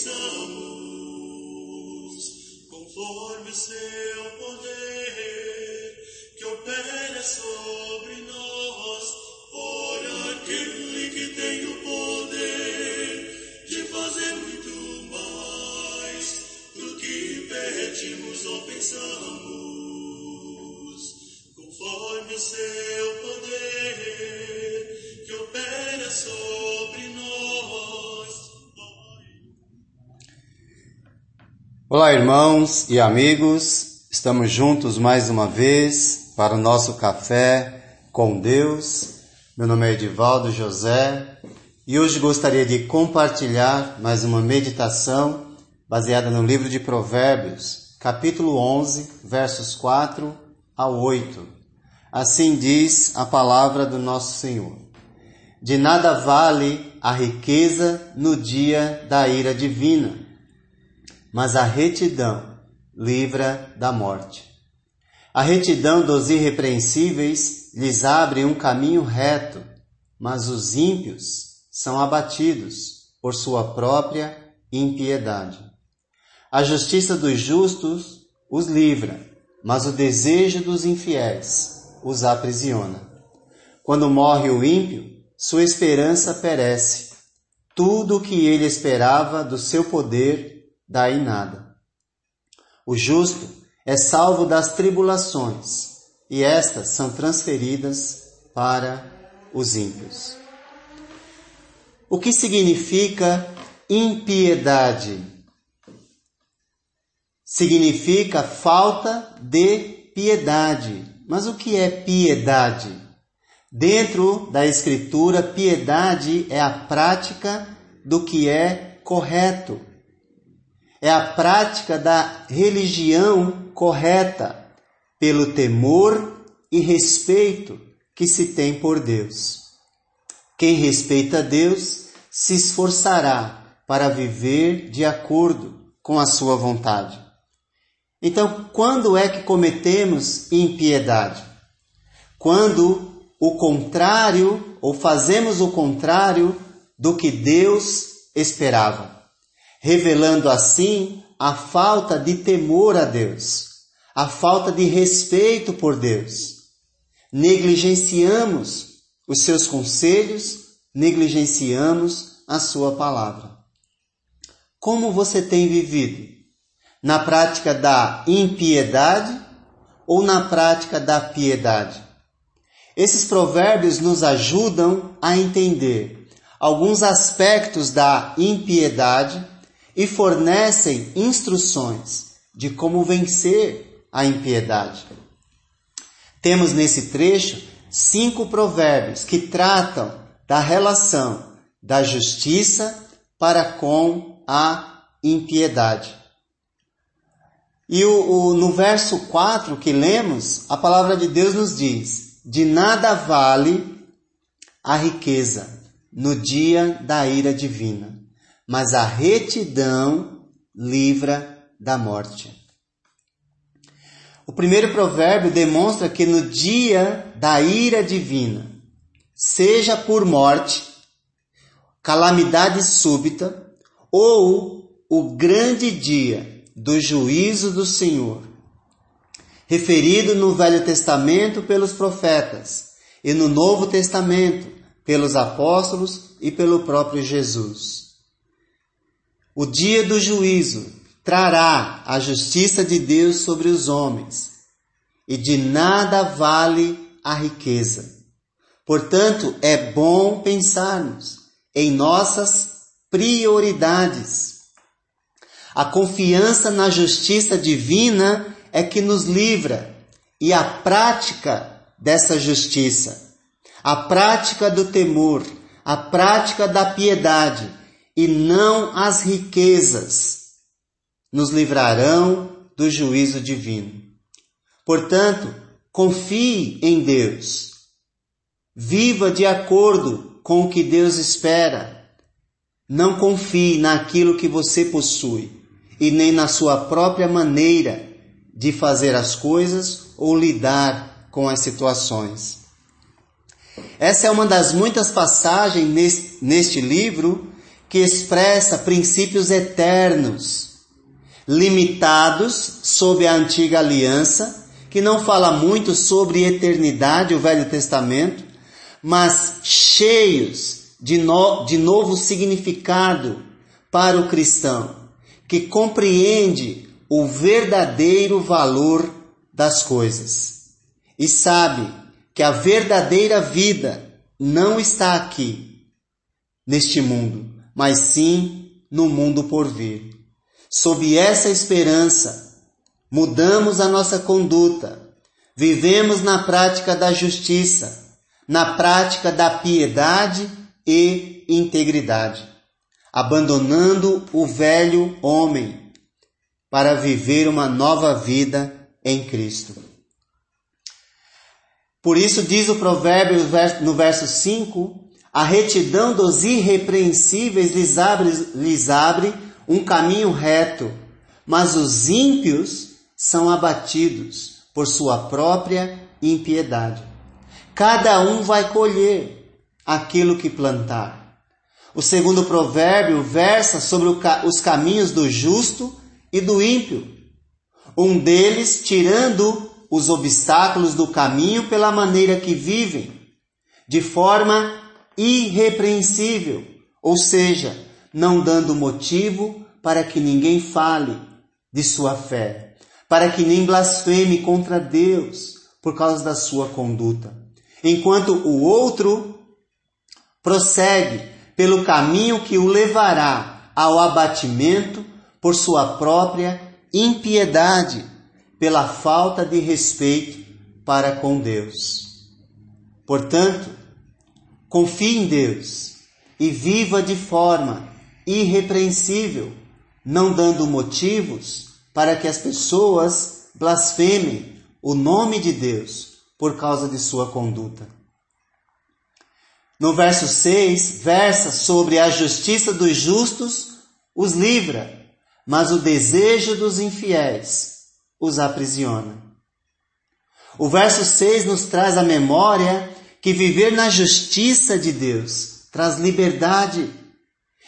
pensamos, conforme seu Olá, irmãos e amigos, estamos juntos mais uma vez para o nosso café com Deus. Meu nome é Edivaldo José e hoje gostaria de compartilhar mais uma meditação baseada no livro de Provérbios, capítulo 11, versos 4 a 8. Assim diz a palavra do nosso Senhor: De nada vale a riqueza no dia da ira divina, mas a retidão livra da morte. A retidão dos irrepreensíveis lhes abre um caminho reto, mas os ímpios são abatidos por sua própria impiedade. A justiça dos justos os livra, mas o desejo dos infiéis os aprisiona. Quando morre o ímpio, sua esperança perece. Tudo o que ele esperava do seu poder em nada. O justo é salvo das tribulações, e estas são transferidas para os ímpios. O que significa impiedade? significa falta de piedade. Mas o que é piedade? Dentro da Escritura, piedade é a prática do que é correto. É a prática da religião correta, pelo temor e respeito que se tem por Deus. Quem respeita Deus se esforçará para viver de acordo com a sua vontade. Então, quando é que cometemos impiedade? Quando o contrário, ou fazemos o contrário do que Deus esperava, revelando assim a falta de temor a Deus, a falta de respeito por Deus. Negligenciamos os seus conselhos, negligenciamos a sua palavra. Como você tem vivido? Na prática da impiedade ou na prática da piedade? Esses provérbios nos ajudam a entender alguns aspectos da impiedade e fornecem instruções de como vencer a impiedade. Temos nesse trecho cinco provérbios que tratam da relação da justiça para com a impiedade. E o, o, no verso 4 que lemos, a palavra de Deus nos diz: De nada vale a riqueza no dia da ira divina, mas a retidão livra da morte. O primeiro provérbio demonstra que no dia da ira divina, seja por morte, calamidade súbita ou o grande dia do juízo do Senhor, referido no Velho Testamento pelos profetas e no Novo Testamento pelos apóstolos e pelo próprio Jesus. O dia do juízo trará a justiça de Deus sobre os homens, e de nada vale a riqueza. Portanto, é bom pensarmos em nossas prioridades a confiança na justiça divina é que nos livra e a prática dessa justiça, a prática do temor, a prática da piedade e não as riquezas nos livrarão do juízo divino. Portanto, confie em Deus. Viva de acordo com o que Deus espera. Não confie naquilo que você possui e nem na sua própria maneira de fazer as coisas ou lidar com as situações. Essa é uma das muitas passagens neste livro que expressa princípios eternos, limitados sob a antiga aliança, que não fala muito sobre eternidade, o Velho Testamento, mas cheios de, no, de novo significado para o cristão, que compreende o verdadeiro valor das coisas e sabe que a verdadeira vida não está aqui, neste mundo, mas sim no mundo por vir. Sob essa esperança, mudamos a nossa conduta, vivemos na prática da justiça, na prática da piedade e integridade, abandonando o velho homem para viver uma nova vida em Cristo. Por isso diz o provérbio no verso 5, a retidão dos irrepreensíveis lhes abre, lhes abre um caminho reto, mas os ímpios são abatidos por sua própria impiedade. Cada um vai colher aquilo que plantar. O segundo provérbio versa sobre os caminhos do justo e do ímpio. Um deles tirando os obstáculos do caminho pela maneira que vivem, de forma irrepreensível, ou seja, não dando motivo para que ninguém fale de sua fé, para que nem blasfeme contra Deus por causa da sua conduta. Enquanto o outro prossegue pelo caminho que o levará ao abatimento por sua própria impiedade, pela falta de respeito para com Deus. Portanto, Confie em Deus e viva de forma irrepreensível, não dando motivos para que as pessoas blasfemem o nome de Deus por causa de sua conduta. No verso 6, versa sobre a justiça dos justos os livra, mas o desejo dos infiéis os aprisiona. O verso 6 nos traz a memória que viver na justiça de Deus traz liberdade,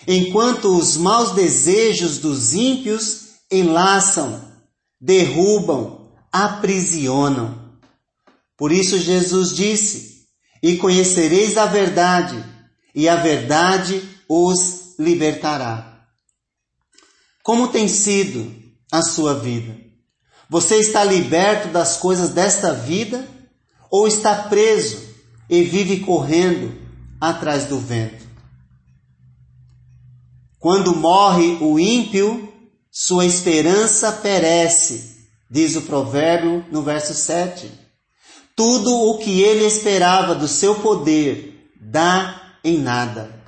enquanto os maus desejos dos ímpios enlaçam, derrubam, aprisionam. Por isso Jesus disse: E conhecereis a verdade, e a verdade os libertará. Como tem sido a sua vida? Você está liberto das coisas desta vida ou está preso e vive correndo atrás do vento. Quando morre o ímpio, sua esperança perece, diz o provérbio no verso 7. Tudo o que ele esperava do seu poder dá em nada.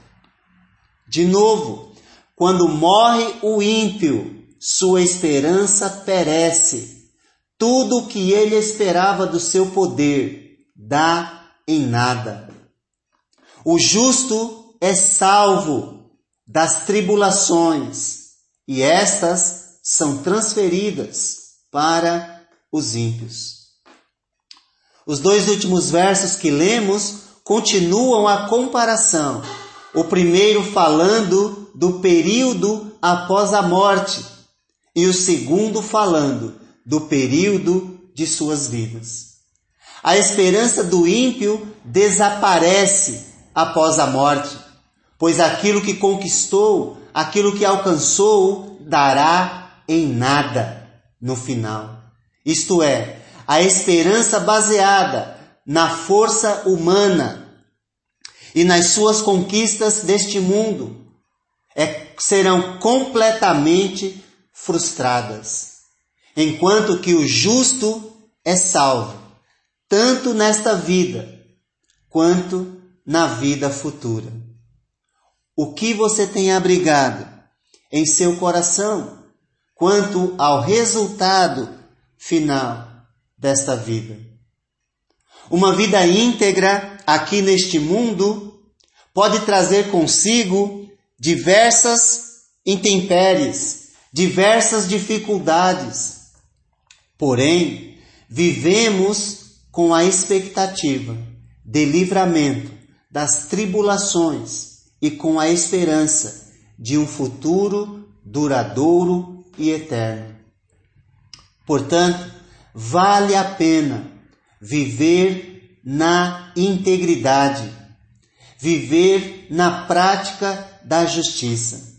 De novo, quando morre o ímpio, sua esperança perece. Tudo o que ele esperava do seu poder dá em nada. O justo é salvo das tribulações e estas são transferidas para os ímpios. Os dois últimos versos que lemos continuam a comparação. O primeiro falando do período após a morte e o segundo falando do período de suas vidas. A esperança do ímpio desaparece após a morte, pois aquilo que conquistou, aquilo que alcançou, dará em nada no final. Isto é, a esperança baseada na força humana e nas suas conquistas deste mundo é, serão completamente frustradas, enquanto que o justo é salvo tanto nesta vida quanto na vida futura. O que você tem abrigado em seu coração quanto ao resultado final desta vida? Uma vida íntegra aqui neste mundo pode trazer consigo diversas intempéries, diversas dificuldades. Porém, vivemos com a expectativa de livramento das tribulações e com a esperança de um futuro duradouro e eterno. Portanto, vale a pena viver na integridade, viver na prática da justiça.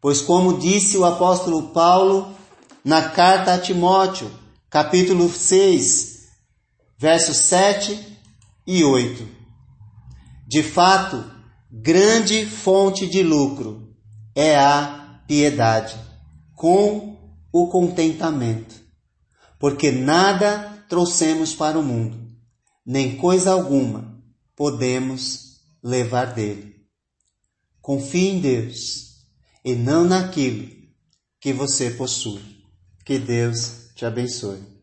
Pois, como disse o apóstolo Paulo na carta a Timóteo, capítulo 6, versos 7 e 8, de fato, grande fonte de lucro é a piedade, com o contentamento, porque nada trouxemos para o mundo, nem coisa alguma podemos levar dele. Confie em Deus e não naquilo que você possui. Que Deus te abençoe.